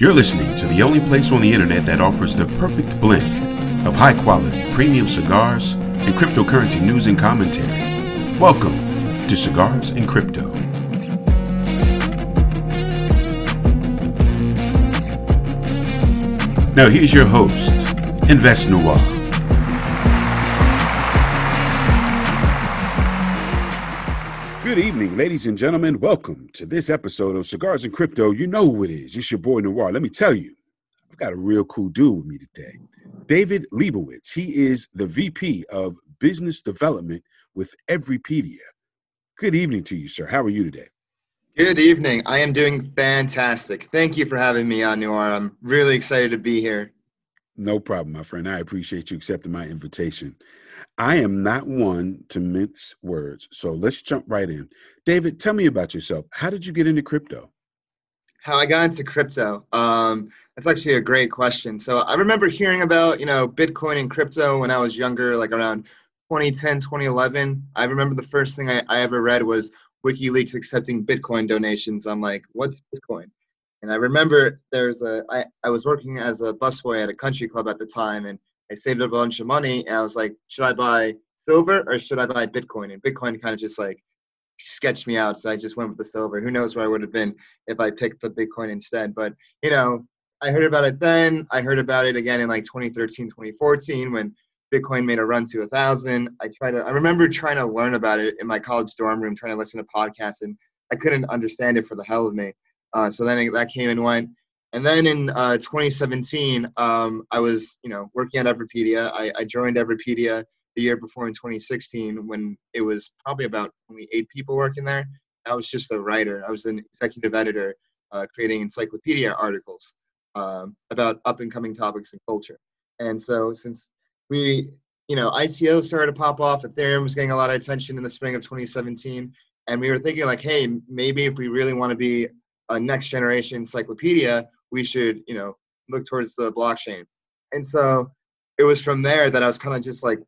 You're listening to the only place on the internet that offers the perfect blend of high quality premium cigars and cryptocurrency news and commentary. Welcome to Cigars and Crypto. Now, here's your host, Invest Noir. Good evening, ladies and gentlemen. Welcome to this episode of Cigars and Crypto. You know who it is. It's your boy Noir. Let me tell you, I've got a real cool dude with me today. David Leibowitz. He is the VP of Business Development with Everipedia. Good evening to you, sir. How are you today? Good evening. I am doing fantastic. Thank you for having me on Noir. I'm really excited to be here. No problem, my friend. I appreciate you accepting my invitation. I am not one to mince words, so let's jump right in. David, tell me about yourself. How did you get into crypto? How I got into crypto? Um, that's actually a great question. So I remember hearing about you know Bitcoin and crypto when I was younger, like around 2010, 2011. I remember the first thing I, I ever read was WikiLeaks accepting Bitcoin donations. I'm like, what's Bitcoin? And I remember there's a I, I was working as a busboy at a country club at the time, and I saved a bunch of money and I was like, should I buy silver or should I buy Bitcoin? And Bitcoin kind of just like sketched me out. So I just went with the silver. Who knows where I would have been if I picked the Bitcoin instead. But, you know, I heard about it then. I heard about it again in like 2013, 2014 when Bitcoin made a run to a thousand. I tried to, I remember trying to learn about it in my college dorm room, trying to listen to podcasts, and I couldn't understand it for the hell of me. Uh, so then that came and went. And then in uh, 2017, um, I was, you know, working at Everipedia. I, I, joined Everipedia the year before in 2016 when it was probably about only eight people working there. I was just a writer. I was an executive editor, uh, creating encyclopedia articles um, about up and coming topics in culture. And so since we, you know, ICO started to pop off, Ethereum was getting a lot of attention in the spring of 2017, and we were thinking like, hey, maybe if we really want to be a next generation encyclopedia, we should, you know, look towards the blockchain. And so it was from there that I was kind of just like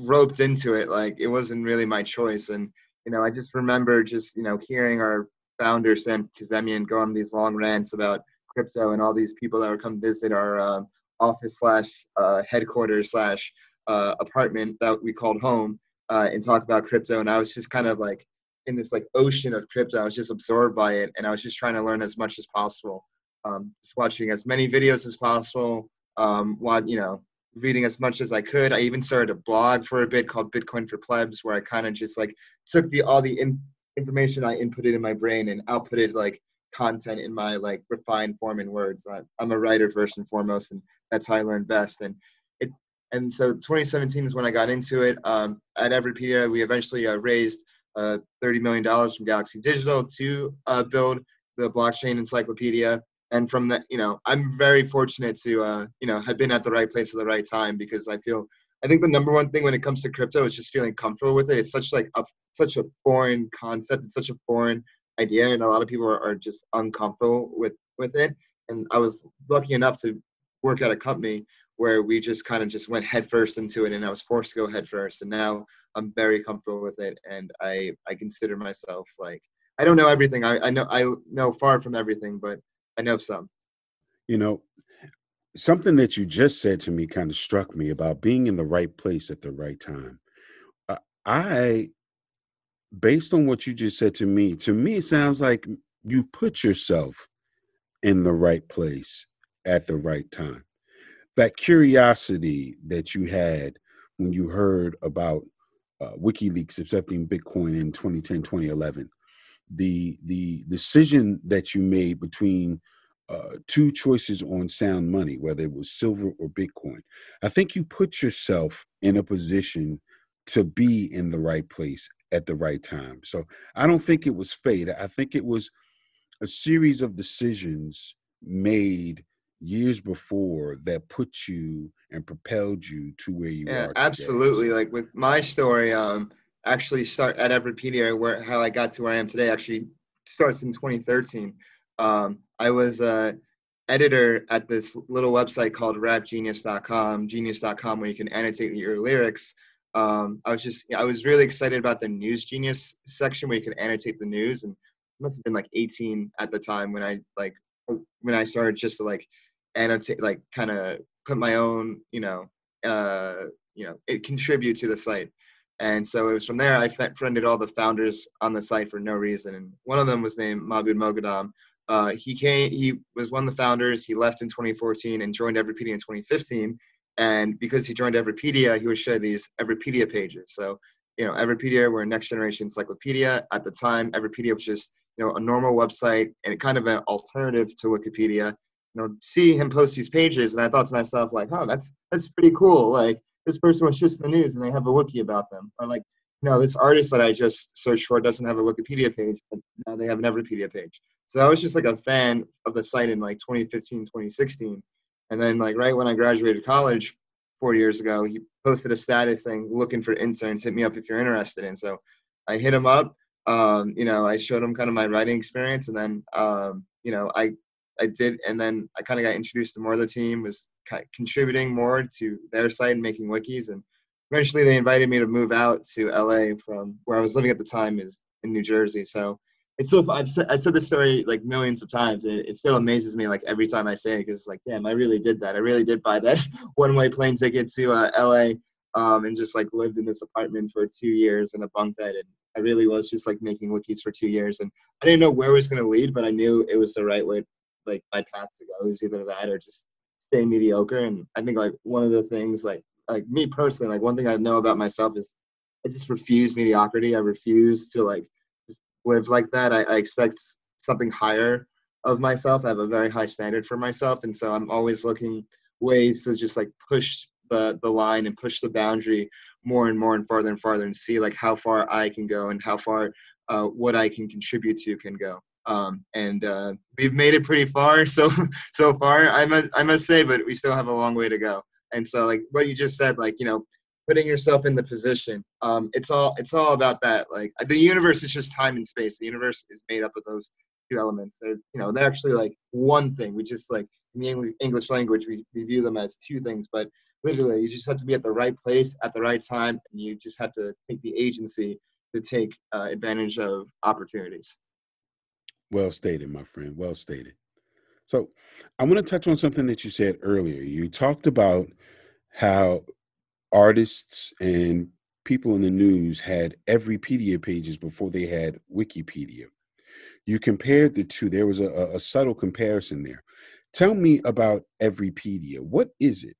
roped into it. Like it wasn't really my choice. And, you know, I just remember just, you know, hearing our founder, Sam Kazemian, go on these long rants about crypto and all these people that would come visit our uh, office slash uh, headquarters slash uh, apartment that we called home uh, and talk about crypto. And I was just kind of like in this like ocean of crypto. I was just absorbed by it. And I was just trying to learn as much as possible um, just watching as many videos as possible, um, while, you know, reading as much as I could. I even started a blog for a bit called Bitcoin for Plebs, where I kind of just like took the all the in, information I inputted in my brain and outputted like content in my like refined form in words. I'm a writer first and foremost, and that's how I learn best. And it and so 2017 is when I got into it. Um, at Everipedia, we eventually uh, raised uh, 30 million dollars from Galaxy Digital to uh, build the blockchain encyclopedia and from that you know i'm very fortunate to uh, you know have been at the right place at the right time because i feel i think the number one thing when it comes to crypto is just feeling comfortable with it. It's such like a such a foreign concept. It's such a foreign idea and a lot of people are, are just uncomfortable with with it. And i was lucky enough to work at a company where we just kind of just went headfirst into it and i was forced to go headfirst and now i'm very comfortable with it and i i consider myself like i don't know everything. I, I know i know far from everything but I know some. You know, something that you just said to me kind of struck me about being in the right place at the right time. Uh, I, based on what you just said to me, to me, it sounds like you put yourself in the right place at the right time. That curiosity that you had when you heard about uh, WikiLeaks accepting Bitcoin in 2010, 2011, the the decision that you made between uh, two choices on sound money, whether it was silver or Bitcoin. I think you put yourself in a position to be in the right place at the right time. So I don't think it was fate. I think it was a series of decisions made years before that put you and propelled you to where you yeah, are. Today. Absolutely. Like with my story, um, actually start at Everipedia where how I got to where I am today actually starts in 2013. Um, I was a editor at this little website called rapgenius.com, genius.com, where you can annotate your lyrics. Um, I was just, I was really excited about the News Genius section where you can annotate the news, and it must have been like 18 at the time when I like when I started just to like annotate, like kind of put my own, you know, uh, you know, it contribute to the site. And so it was from there I friended all the founders on the site for no reason. And one of them was named Mahbod Moghadam. Uh, he came, he was one of the founders. He left in 2014 and joined Everipedia in 2015. And because he joined Everipedia, he would share these Everipedia pages. So, you know, Everipedia, we're a next generation encyclopedia. At the time, Everipedia was just, you know, a normal website and kind of an alternative to Wikipedia. You know, see him post these pages, and I thought to myself, like, oh, that's that's pretty cool. Like, this person was just in the news and they have a wiki about them. Or like, know, this artist that I just searched for doesn't have a Wikipedia page, but now they have an Everipedia page. So I was just like a fan of the site in like 2015, 2016. And then like right when I graduated college four years ago, he posted a status saying looking for interns. Hit me up if you're interested. And so I hit him up. Um, you know, I showed him kind of my writing experience, and then um, you know I I did, and then I kind of got introduced to more of the team. Was contributing more to their site and making wikis, and eventually they invited me to move out to LA from where I was living at the time is in New Jersey. So it's so I've said, I said this story like millions of times, and it, it still amazes me like every time I say it because it's like, damn, I really did that. I really did buy that one-way plane ticket to uh, LA, um, and just like lived in this apartment for two years in a bunk bed, and I really was just like making wikis for two years, and I didn't know where it was going to lead, but I knew it was the right way, like my path to go. is either that or just stay mediocre. And I think like one of the things like like me personally, like one thing I know about myself is I just refuse mediocrity. I refuse to like live like that. I, I expect something higher of myself. I have a very high standard for myself, and so I'm always looking ways to just like push the the line and push the boundary more and more and farther and farther, and see like how far I can go and how far uh, what I can contribute to can go. Um, and uh, we've made it pretty far so so far. I must I must say, but we still have a long way to go. And so like what you just said, like you know, putting yourself in the position um, it's all it's all about that like the universe is just time and space the universe is made up of those two elements they're you know they're actually like one thing we just like in the english language we, we view them as two things but literally you just have to be at the right place at the right time and you just have to take the agency to take uh, advantage of opportunities well stated my friend well stated so i want to touch on something that you said earlier you talked about how artists and people in the news had Everipedia pages before they had Wikipedia. You compared the two. There was a, a subtle comparison there. Tell me about Everipedia. What is it?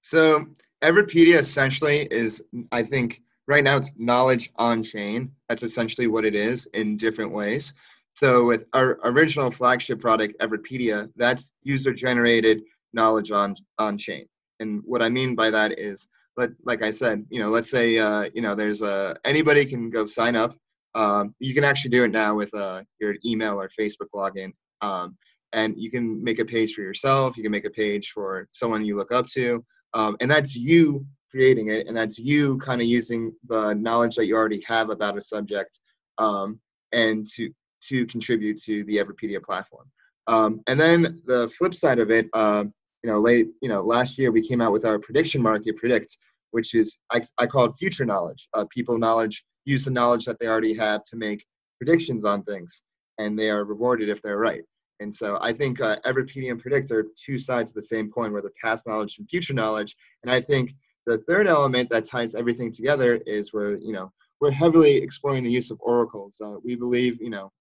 So Everipedia essentially is, I think, right now it's knowledge on chain. That's essentially what it is in different ways. So with our original flagship product, Everipedia, that's user generated knowledge on on chain. And what I mean by that is, let, like I said, you know, let's say, uh, you know, there's a, anybody can go sign up. Um, you can actually do it now with uh, your email or Facebook login. Um, and you can make a page for yourself. You can make a page for someone you look up to. Um, and that's you creating it. And that's you kind of using the knowledge that you already have about a subject um, and to, to contribute to the Everipedia platform. Um, and then the flip side of it, uh, you know, late, you know, last year we came out with our prediction market, Predict, which is I, I call it future knowledge. Uh, people knowledge use the knowledge that they already have to make predictions on things, and they are rewarded if they're right. And so I think uh, Everipedia and Predict are two sides of the same coin, where the past knowledge and future knowledge. And I think the third element that ties everything together is where you know we're heavily exploring the use of oracles. Uh, we believe you know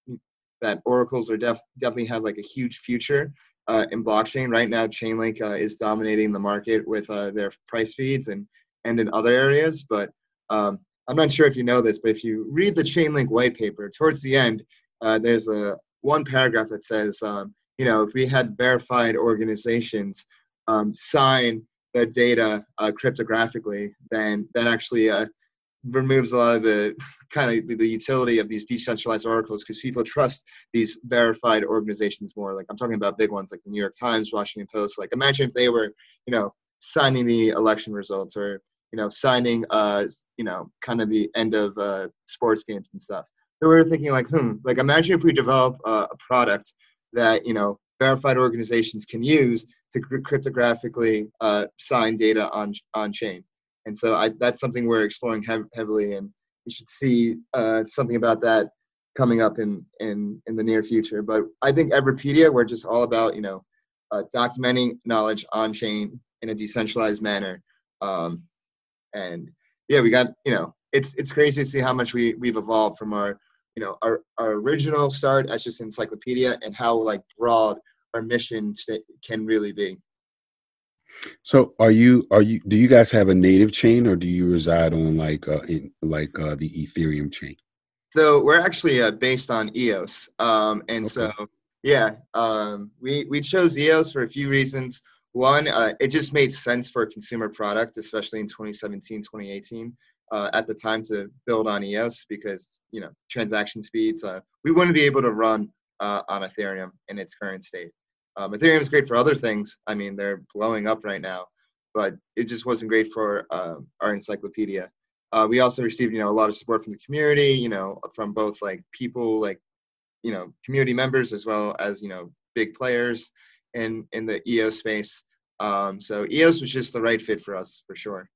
that oracles are def- definitely have like a huge future uh, in blockchain. Right now, Chainlink uh, is dominating the market with uh, their price feeds and and in other areas. But um, I'm not sure if you know this, but if you read the Chainlink white paper, towards the end, uh, there's a one paragraph that says, um, you know, if we had verified organizations um, sign the data uh, cryptographically, then that actually removes a lot of the kind of the utility of these decentralized articles because people trust these verified organizations more. Like I'm talking about big ones like the New York Times, Washington Post. Like imagine if they were, you know, signing the election results or you know signing uh you know kind of the end of uh, sports games and stuff. So we were thinking like, hmm, like imagine if we develop uh, a product that you know verified organizations can use to cryptographically uh, sign data on on chain. And so I, that's something we're exploring hev- heavily, and you should see uh, something about that coming up in in in the near future. But I think Everipedia, we're just all about you know uh, documenting knowledge on chain in a decentralized manner. Um, and yeah, we got you know it's it's crazy to see how much we we've evolved from our you know our, our original start as just an encyclopedia and how like broad our mission can really be. So are you are you do you guys have a native chain or do you reside on like uh in, like uh the Ethereum chain? So we're actually uh, based on EOS. Um and okay. so yeah, um we we chose EOS for a few reasons. One, uh, it just made sense for a consumer product, especially in 2017, 2018, uh, at the time to build on EOS because you know transaction speeds. Uh, we wouldn't be able to run uh, on Ethereum in its current state. Um, Ethereum is great for other things. I mean, they're blowing up right now, but it just wasn't great for uh, our encyclopedia. Uh, we also received, you know, a lot of support from the community, you know, from both like people, like, you know, community members as well as you know big players in in the EOS space. Um, so EOS was just the right fit for us for sure.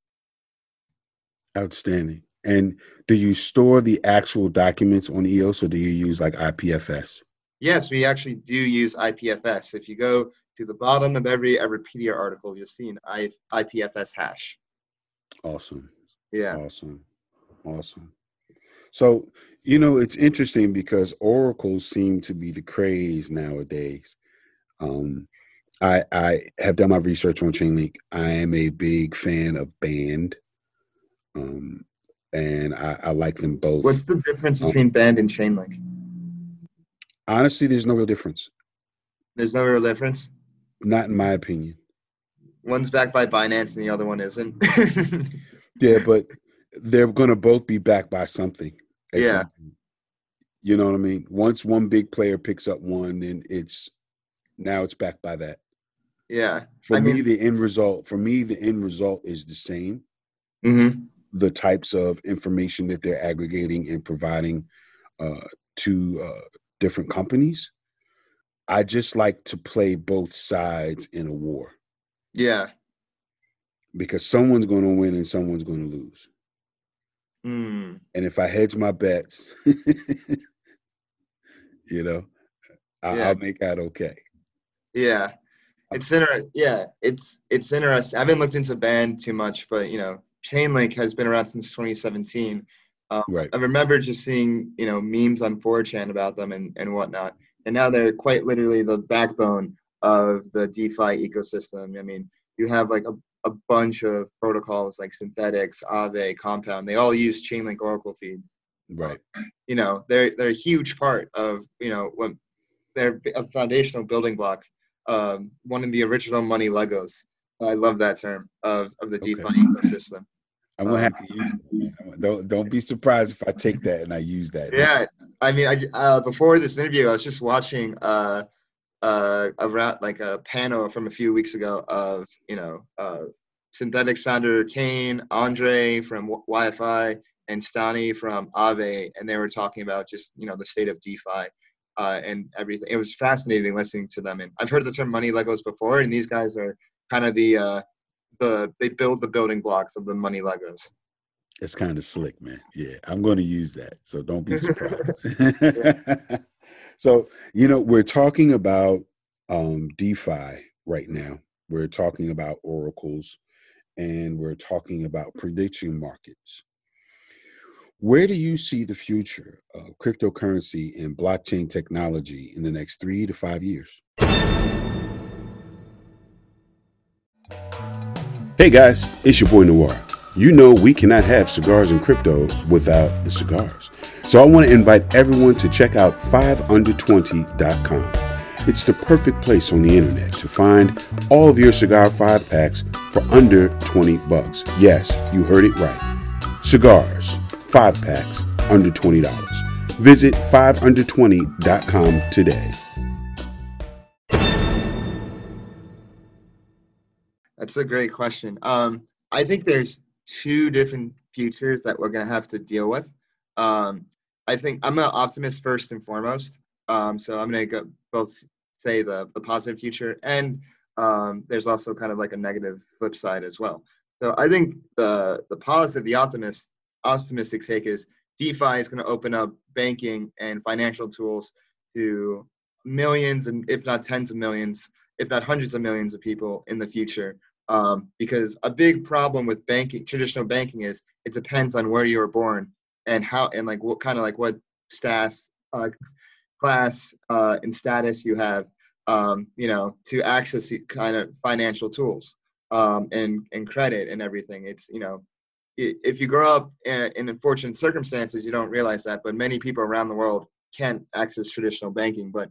Outstanding. And do you store the actual documents on EOS or do you use like IPFS? Yes, we actually do use IPFS. If you go to the bottom of every Everipedia article, you'll see an IPFS hash. Awesome. Yeah. Awesome. Awesome. So, you know, it's interesting because oracles seem to be the craze nowadays. Um, I I have done my research on Chainlink. I am a big fan of Band. Um, and I, I like them both. What's the difference um between um, Band and Chainlink? Honestly, there's no real difference. There's no real difference. Not in my opinion. One's backed by Binance and the other one isn't. yeah, but they're gonna both be backed by something. Yeah. You know what I mean? Once one big player picks up one, then it's now it's backed by that. Yeah. For I me, mean, the end result for me, the end result is the same. Mm-hmm. The types of information that they're aggregating and providing uh, to uh, different companies. I just like to play both sides in a war. Yeah. Because someone's going to win and someone's going to lose. Mm. And if I hedge my bets, you know, I, yeah. I'll make out okay. Yeah, it's inter- Yeah, it's it's interesting. I haven't looked into band too much, but you know, Chainlink has been around since 2017. Um, right. I remember just seeing you know memes on 4chan about them and, and whatnot, and now they're quite literally the backbone of the DeFi ecosystem. I mean, you have like a, a bunch of protocols like Synthetix, Aave, Compound. They all use Chainlink Oracle feeds. Right. You know, they're they're a huge part of you know what they're a foundational building block. Um, one of the original money Legos. I love that term of, of the DeFi okay. ecosystem. I'm gonna have to use it. Don't don't be surprised if I take that and I use that. Yeah, I mean, I uh, before this interview, I was just watching uh, uh, around like a panel from a few weeks ago of you know uh, Synthetix founder Kain, Andre from YFI, and Stani from Aave, and they were talking about just you know the state of DeFi uh, and everything. It was fascinating listening to them, and I've heard the term money Legos before, and these guys are kind of the uh, the they build the building blocks of the money Legos. It's kind of slick, man. Yeah, I'm going to use that, so don't be surprised. so you know, we're talking about um, DeFi right now. We're talking about oracles, and we're talking about prediction markets. Where do you see the future of cryptocurrency and blockchain technology in the next three to five years? Hey guys, it's your boy Noir. You know we cannot have cigars and crypto without the cigars. So I want to invite everyone to check out 5under20.com. It's the perfect place on the internet to find all of your cigar 5 packs for under 20 bucks. Yes, you heard it right. Cigars, 5 packs under $20. Visit 5under20.com today. That's a great question. Um, I think there's two different futures that we're going to have to deal with. Um, I think I'm an optimist first and foremost. Um, so I'm going to both say the, the positive future and um, there's also kind of like a negative flip side as well. So I think the the positive, the optimist optimistic take is DeFi is going to open up banking and financial tools to millions and if not tens of millions, if not hundreds of millions of people in the future. Um, because a big problem with banking, traditional banking, is it depends on where you were born and how and like what kind of like what status, uh, class, uh, and status you have, um, you know, to access kind of financial tools um, and and credit and everything. It's you know if you grow up in unfortunate circumstances, you don't realize that. But many people around the world can't access traditional banking. But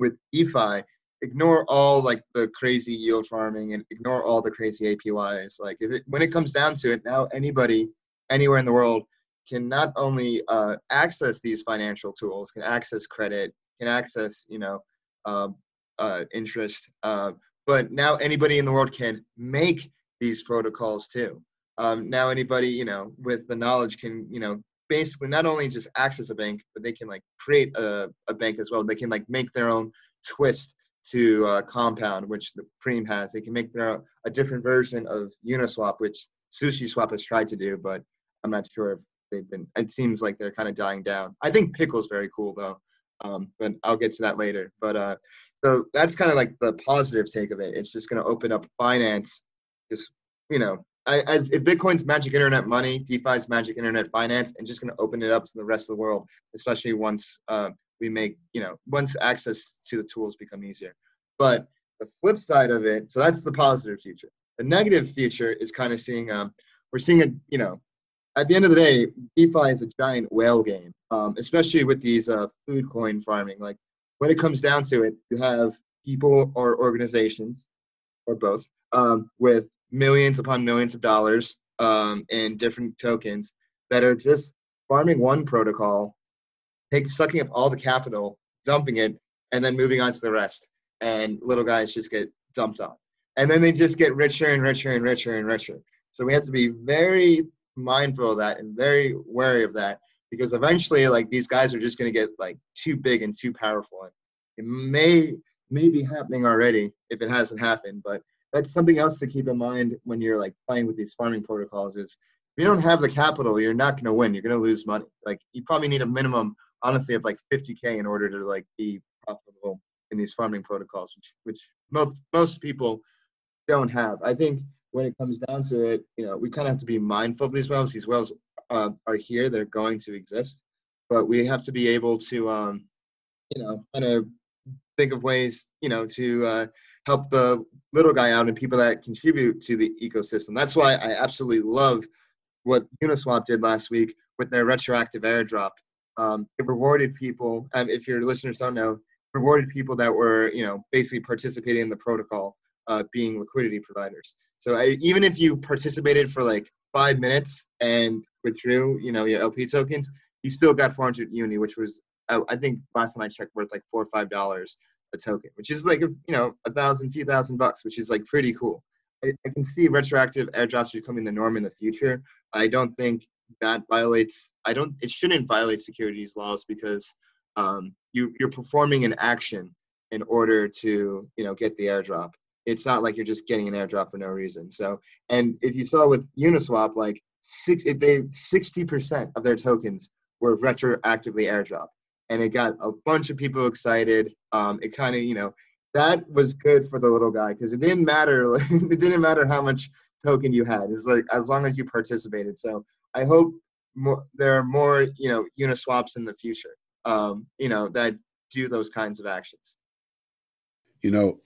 with DeFi, ignore all like the crazy yield farming and ignore all the crazy APYs. Like if it, when it comes down to it, now anybody anywhere in the world can not only uh, access these financial tools, can access credit, can access you know um, uh, interest, uh, but now anybody in the world can make these protocols too um, now anybody you know with the knowledge can you know basically not only just access a bank but they can like create a, a bank as well they can like make their own twist to uh, compound which the preem has. They can make their a different version of uniswap which sushi swap has tried to do but i'm not sure if they've been it seems like they're kind of dying down. I think pickle's very cool though um, but i'll get to that later. But uh, so that's kind of like the positive take of it. It's just going to open up finance just you know as if Bitcoin's magic internet money, DeFi's magic internet finance, and just going to open it up to the rest of the world, especially once uh, we make, you know, once access to the tools become easier. But the flip side of it, so that's the positive future. The negative future is kind of seeing, um, we're seeing a, you know, at the end of the day, DeFi is a giant whale game, um, especially with these uh, food coin farming. Like when it comes down to it, you have people or organizations, or both, um, with millions upon millions of dollars um, in different tokens that are just farming one protocol, sucking up all the capital, dumping it, and then moving on to the rest. And little guys just get dumped on. And then they just get richer and richer and richer and richer. So we have to be very mindful of that and very wary of that because eventually like these guys are just going to get like too big and too powerful. and It may may be happening already if it hasn't happened, but that's something else to keep in mind when you're like playing with these farming protocols is if you don't have the capital you're not going to win you're going to lose money like you probably need a minimum honestly of like 50k in order to like be profitable in these farming protocols which which most most people don't have i think when it comes down to it you know we kind of have to be mindful of these wells these wells uh, are here they're going to exist but we have to be able to um you know kind of think of ways you know to uh help the little guy out and people that contribute to the ecosystem. That's why I absolutely love what Uniswap did last week with their retroactive airdrop. Um, it rewarded people, um, if your listeners don't know, rewarded people that were, you know, basically participating in the protocol, uh, being liquidity providers. So I, even if you participated for like five minutes and withdrew, you know, your LP tokens, you still got 400 uni, which was, uh, I think last time I checked, worth like four or five dollars a token, which is like a, you know a thousand, few thousand bucks, which is like pretty cool. I, I can see retroactive airdrops becoming the norm in the future. I don't think that violates. I don't. It shouldn't violate securities laws because um, you you're performing an action in order to you know get the airdrop. It's not like you're just getting an airdrop for no reason. So, and if you saw with Uniswap, like six, if they sixty percent of their tokens were retroactively airdropped and it got a bunch of people excited. Um, it kind of, you know, that was good for the little guy because it didn't matter. It didn't matter how much token you had. It's like as long as you participated. So I hope more, there are more, you know, Uniswaps in the future. Um, you know, that do those kinds of actions. You know,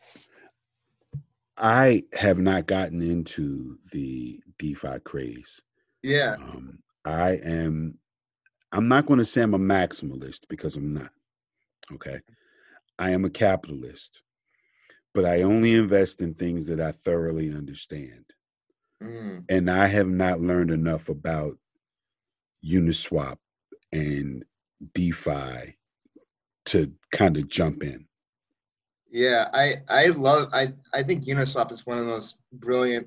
I have not gotten into the DeFi craze. Yeah. Um, I am I'm not going to say I'm a maximalist because I'm not. Okay. I am a capitalist, but I only invest in things that I thoroughly understand. Mm. And I have not learned enough about Uniswap and DeFi to kind of jump in. Yeah, I I love I I think Uniswap is one of the most brilliant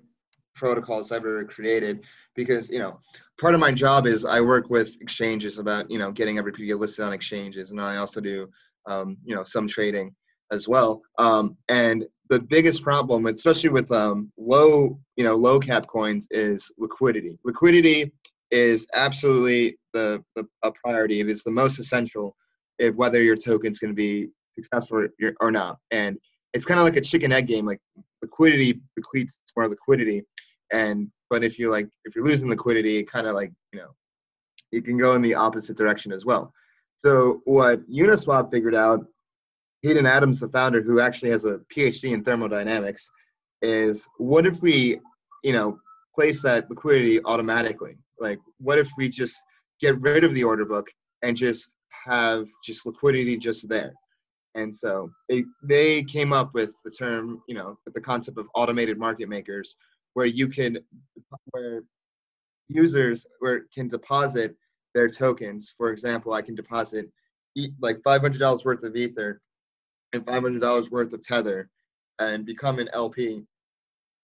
protocols ever created because you know part of my job is I work with exchanges about you know getting everybody get listed on exchanges, and I also do um, you know some trading as well. Um, and the biggest problem, especially with um, low you know low cap coins, is liquidity. Liquidity is absolutely the, the a priority. It is the most essential if whether your token's going to be successful or, or not. And it's kind of like a chicken egg game. Like liquidity bequeaths more liquidity, and but if you're like if you're losing liquidity, kind of like you know, it can go in the opposite direction as well. So what Uniswap figured out, Hayden Adams, the founder, who actually has a PhD in thermodynamics, is what if we, you know, place that liquidity automatically? Like, what if we just get rid of the order book and just have just liquidity just there? And so they they came up with the term, you know, the concept of automated market makers, where you can, where users where can deposit their tokens. For example, I can deposit like five hundred dollars worth of Ether and five hundred dollars worth of Tether, and become an LP,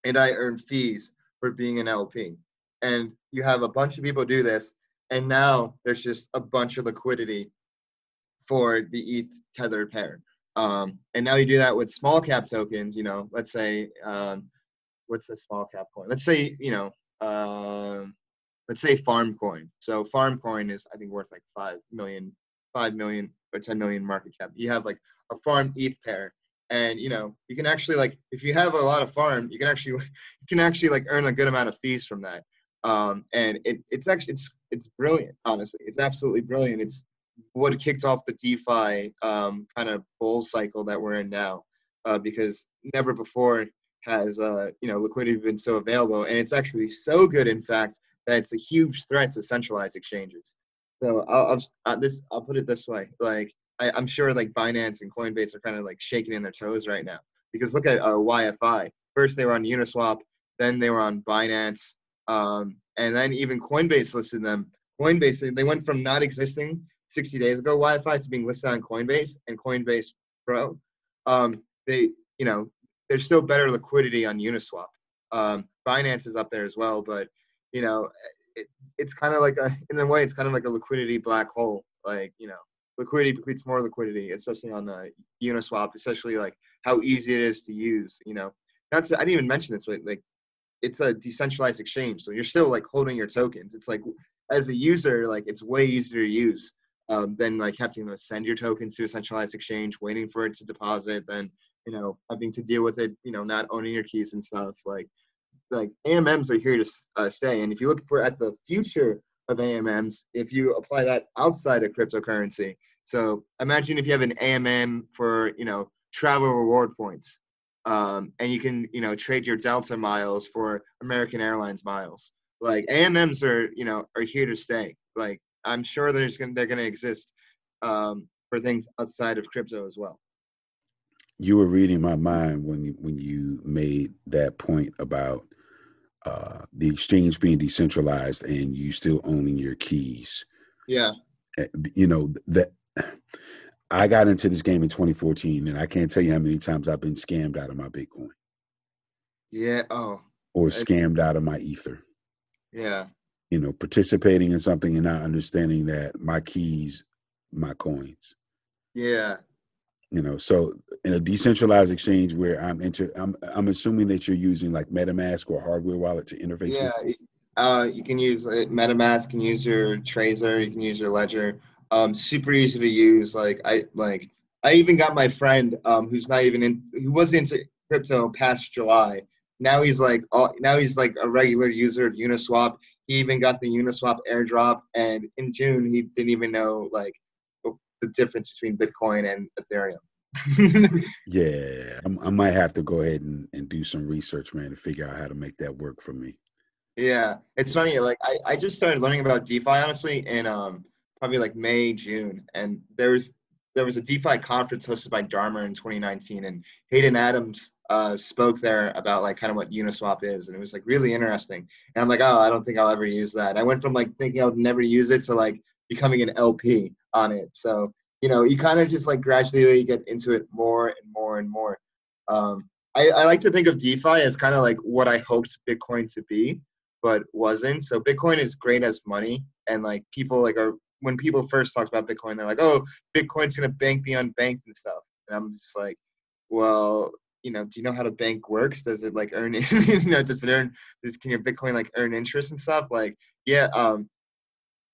and I earn fees for being an LP. And you have a bunch of people do this, and now there's just a bunch of liquidity for the ETH Tether pair. Um, and now you do that with small cap tokens. You know, let's say um, what's the small cap coin? Let's say you know, uh, let's say farm coin. So farm coin is I think worth like five million, five million or ten million market cap. You have like a farm ETH pair, and you know you can actually like if you have a lot of farm, you can actually you can actually like earn a good amount of fees from that. Um, and it, it's actually it's it's brilliant. Honestly, it's absolutely brilliant. It's what kicked off the DeFi um, kind of bull cycle that we're in now, uh, because never before has uh, you know liquidity been so available, and it's actually so good, in fact, that it's a huge threat to centralized exchanges. So I'll, I'll uh, this I'll put it this way, like I, am sure like Binance and Coinbase are kind of like shaking in their toes right now because look at uh, YFI. First they were on Uniswap, then they were on Binance, um, and then even Coinbase listed them. Coinbase they went from not existing 60 days ago. YFI to being listed on Coinbase and Coinbase Pro. Um, they, you know, there's still better liquidity on Uniswap. Um, Binance is up there as well, but you know, it, it's kind of like a, in a way, it's kind of like a liquidity black hole. Like, you know, liquidity creates more liquidity, especially on the Uniswap, especially like how easy it is to use. You know, that's I didn't even mention this, but like, it's a decentralized exchange, so you're still like holding your tokens. It's like as a user, like it's way easier to use um, than like having to send your tokens to a centralized exchange, waiting for it to deposit, then you know having to deal with it, you know, not owning your keys and stuff. Like like AMMs are here to uh, stay, and if you look for at the future of AMMs, if you apply that outside of cryptocurrency, so imagine if you have an AMM for you know travel reward points, um, and you can you know trade your Delta miles for American Airlines miles. Like AMMs are you know are here to stay. Like I'm sure there's gonna they're gonna exist um, for things outside of crypto as well. You were reading my mind when you, when you made that point about uh, the exchange being decentralized and you still owning your keys. Yeah. Eh, you know that I got into this game in 2014, and I can't tell you how many times I've been scammed out of my Bitcoin. Yeah. Oh. Or scammed out of my Ether. Yeah you know, participating in something and not understanding that my keys, my coins. Yeah. You know, so in a decentralized exchange where I'm into, I'm I'm assuming that you're using like MetaMask or hardware wallet to interface. Yeah, with. Uh, you can use MetaMask, can use your Trezor, you can use your Ledger. Um, super easy to use. Like I like I even got my friend um, who's not even in, who wasn't into crypto past July. Now he's like, all, now he's like a regular user of Uniswap. He even got the Uniswap airdrop, and in June he didn't even know like the difference between Bitcoin and Ethereum. Yeah, I'm, i might have to go ahead and, and do some research, man, to figure out how to make that work for me. Yeah, it's funny. Like I, I just started learning about DeFi honestly in um probably like May June, and there was there was a DeFi conference hosted by Dharma in 2019, and Hayden Adams uh, spoke there about like kind of what Uniswap is, and it was like really interesting. And I'm like, oh, I don't think I'll ever use that. And I went from like thinking I would never use it to like becoming an LP on it. So you know, you kind of just like gradually get into it more and more and more. Um, I, I like to think of DeFi as kind of like what I hoped Bitcoin to be, but wasn't. So Bitcoin is great as money, and like people like are when people first talked about Bitcoin, they're like, "Oh, Bitcoin's gonna bank the unbanked and stuff," and I'm just like, "Well, you know, do you know how the bank works? Does it like earn, you know, does it earn? Does can your Bitcoin like earn interest and stuff? Like, yeah, um,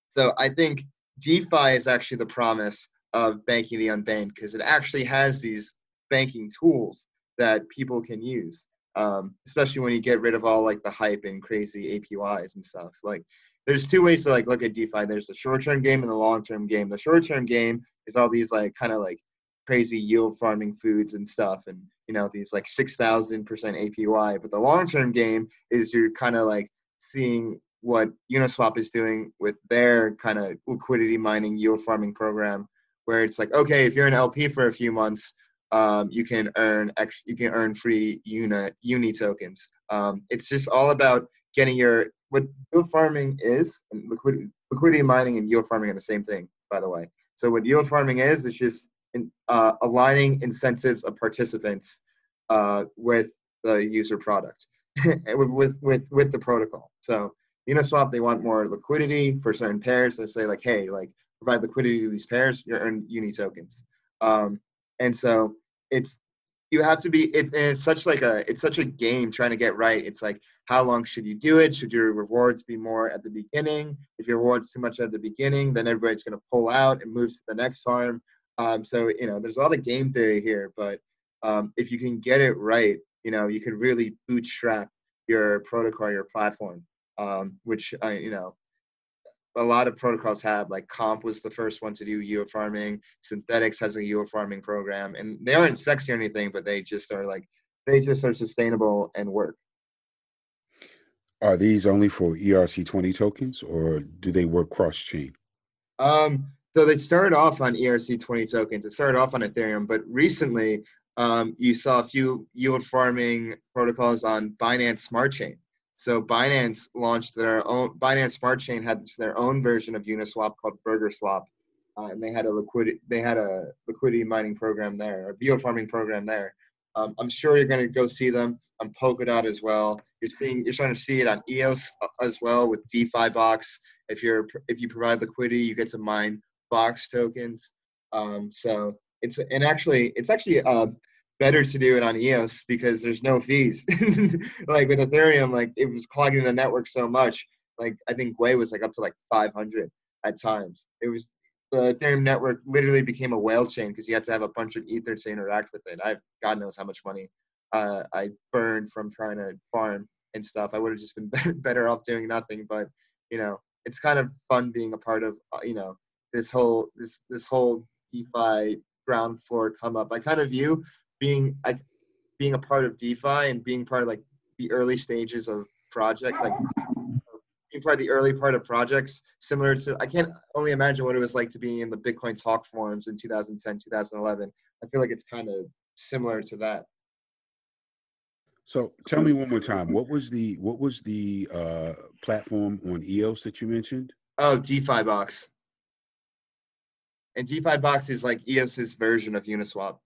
So I think DeFi is actually the promise of banking the unbanked because it actually has these banking tools that people can use. Um, especially when you get rid of all like the hype and crazy APYs and stuff. Like there's two ways to like look at DeFi. There's the short-term game and the long-term game. The short-term game is all these like kind of like crazy yield farming foods and stuff, and you know these like six thousand percent APY. But the long-term game is you're kind of like seeing what Uniswap is doing with their kind of liquidity mining yield farming program, where it's like, okay, if you're an LP for a few months, um, you can earn ex- you can earn free uni uni tokens. Um, it's just all about getting your what yield farming is and liquidity liquidity mining and yield farming are the same thing, by the way. So what yield farming is is just in, uh, aligning incentives of participants uh, with the user product with with with the protocol. So Uniswap, they want more liquidity for certain pairs. They say like, hey, like provide liquidity to these pairs, you earn uni tokens. Um, and so it's you have to be it, it's such like a it's such a game trying to get right. It's like how long should you do it? Should your rewards be more at the beginning? If your rewards too much at the beginning, then everybody's going to pull out and move to the next farm. Um, so you know, there's a lot of game theory here, but um, if you can get it right, you know, you could really bootstrap your protocol, your platform um, which uh, you know a lot of protocols have. Like Comp was the first one to do yield farming. Synthetix has a yield farming program, and they aren't sexy or anything, but they just are like they just are sustainable and work. Are these only for ERC20 tokens, or do they work cross chain? Um, so they started off on ERC20 tokens. It started off on Ethereum, but recently um, you saw a few yield farming protocols on Binance Smart Chain. So Binance launched their own. Binance Smart Chain had their own version of Uniswap called BurgerSwap, uh, and they had a liquidity they had a liquidity mining program there, a yield farming program there. Um, I'm sure you're going to go see them on Polkadot as well. You're seeing you're starting to see it on EOS uh, as well with DeFi Box. If you're if you provide liquidity, you get to mine Box tokens. Um, so it's and actually it's actually uh, better to do it on EOS because there's no fees. like with Ethereum, like it was clogging the network so much. Like I think Gwei was like up to like 500 at times. It was the Ethereum network literally became a whale chain because you had to have a bunch of ether to interact with it. I God knows how much money uh, I burned from trying to farm and stuff. I would have just been better off doing nothing. But you know, it's kind of fun being a part of uh, you know this whole this this whole DeFi ground floor come up. I kind of view being I, being a part of DeFi and being part of like the early stages of project, like being part of the early part of projects, similar to I can't only imagine what it was like to be in the Bitcoin talk forums in 2010, 2011. I feel like it's kind of similar to that. So tell me one more time, what was the what was the uh, platform on EOS that you mentioned? Oh, DeFi Box. And DeFi Box is like EOS's version of Uniswap.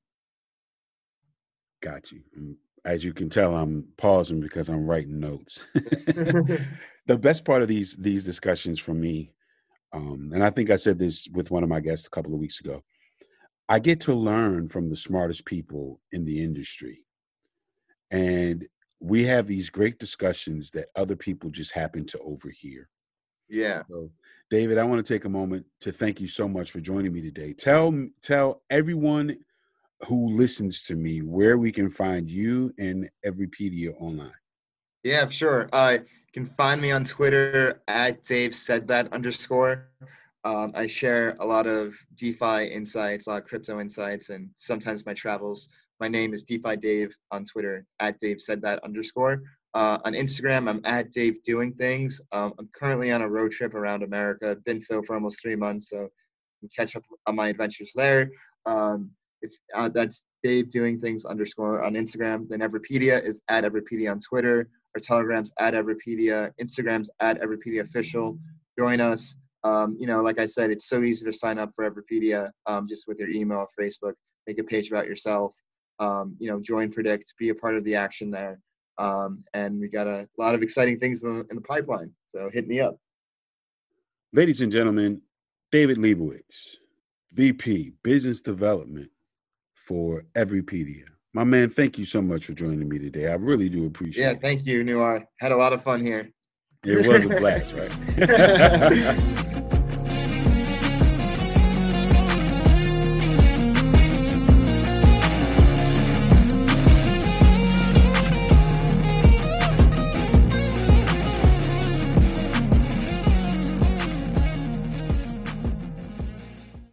Got you. Mm, as you can tell, I'm pausing because I'm writing notes. the best part of these these discussions for me, um, and I think I said this with one of my guests a couple of weeks ago, I get to learn from the smartest people in the industry. And we have these great discussions that other people just happen to overhear. Yeah. So, David, I want to take a moment to thank you so much for joining me today. Tell tell everyone who listens to me where we can find you and Everipedia online. Yeah, sure. Uh, you can find me on Twitter at Dave said that underscore. Um, I share a lot of DeFi insights, a lot of crypto insights, and sometimes my travels. My name is DeFi Dave on Twitter at Dave said that underscore. Uh, on Instagram, I'm at Dave doing things. Um, I'm currently on a road trip around America. I've been so for almost three months, so catch up on my adventures there. Um, if uh, that's Dave doing things underscore on Instagram. Then Everipedia is at Everipedia on Twitter. Our Telegram's at Everipedia. Instagram's at Everipedia official. Join us. Um, you know, like I said, it's so easy to sign up for Everipedia um, just with your email, or Facebook. Make a page about yourself. Um, you know, join Predict, be a part of the action there. Um, and we got a lot of exciting things in the, in the pipeline. So hit me up. Ladies and gentlemen, David Leibowitz, VP Business Development for Everipedia. My man, thank you so much for joining me today. I really do appreciate yeah, it. Yeah, thank you, Noir. Had a lot of fun here. It was a blast, right?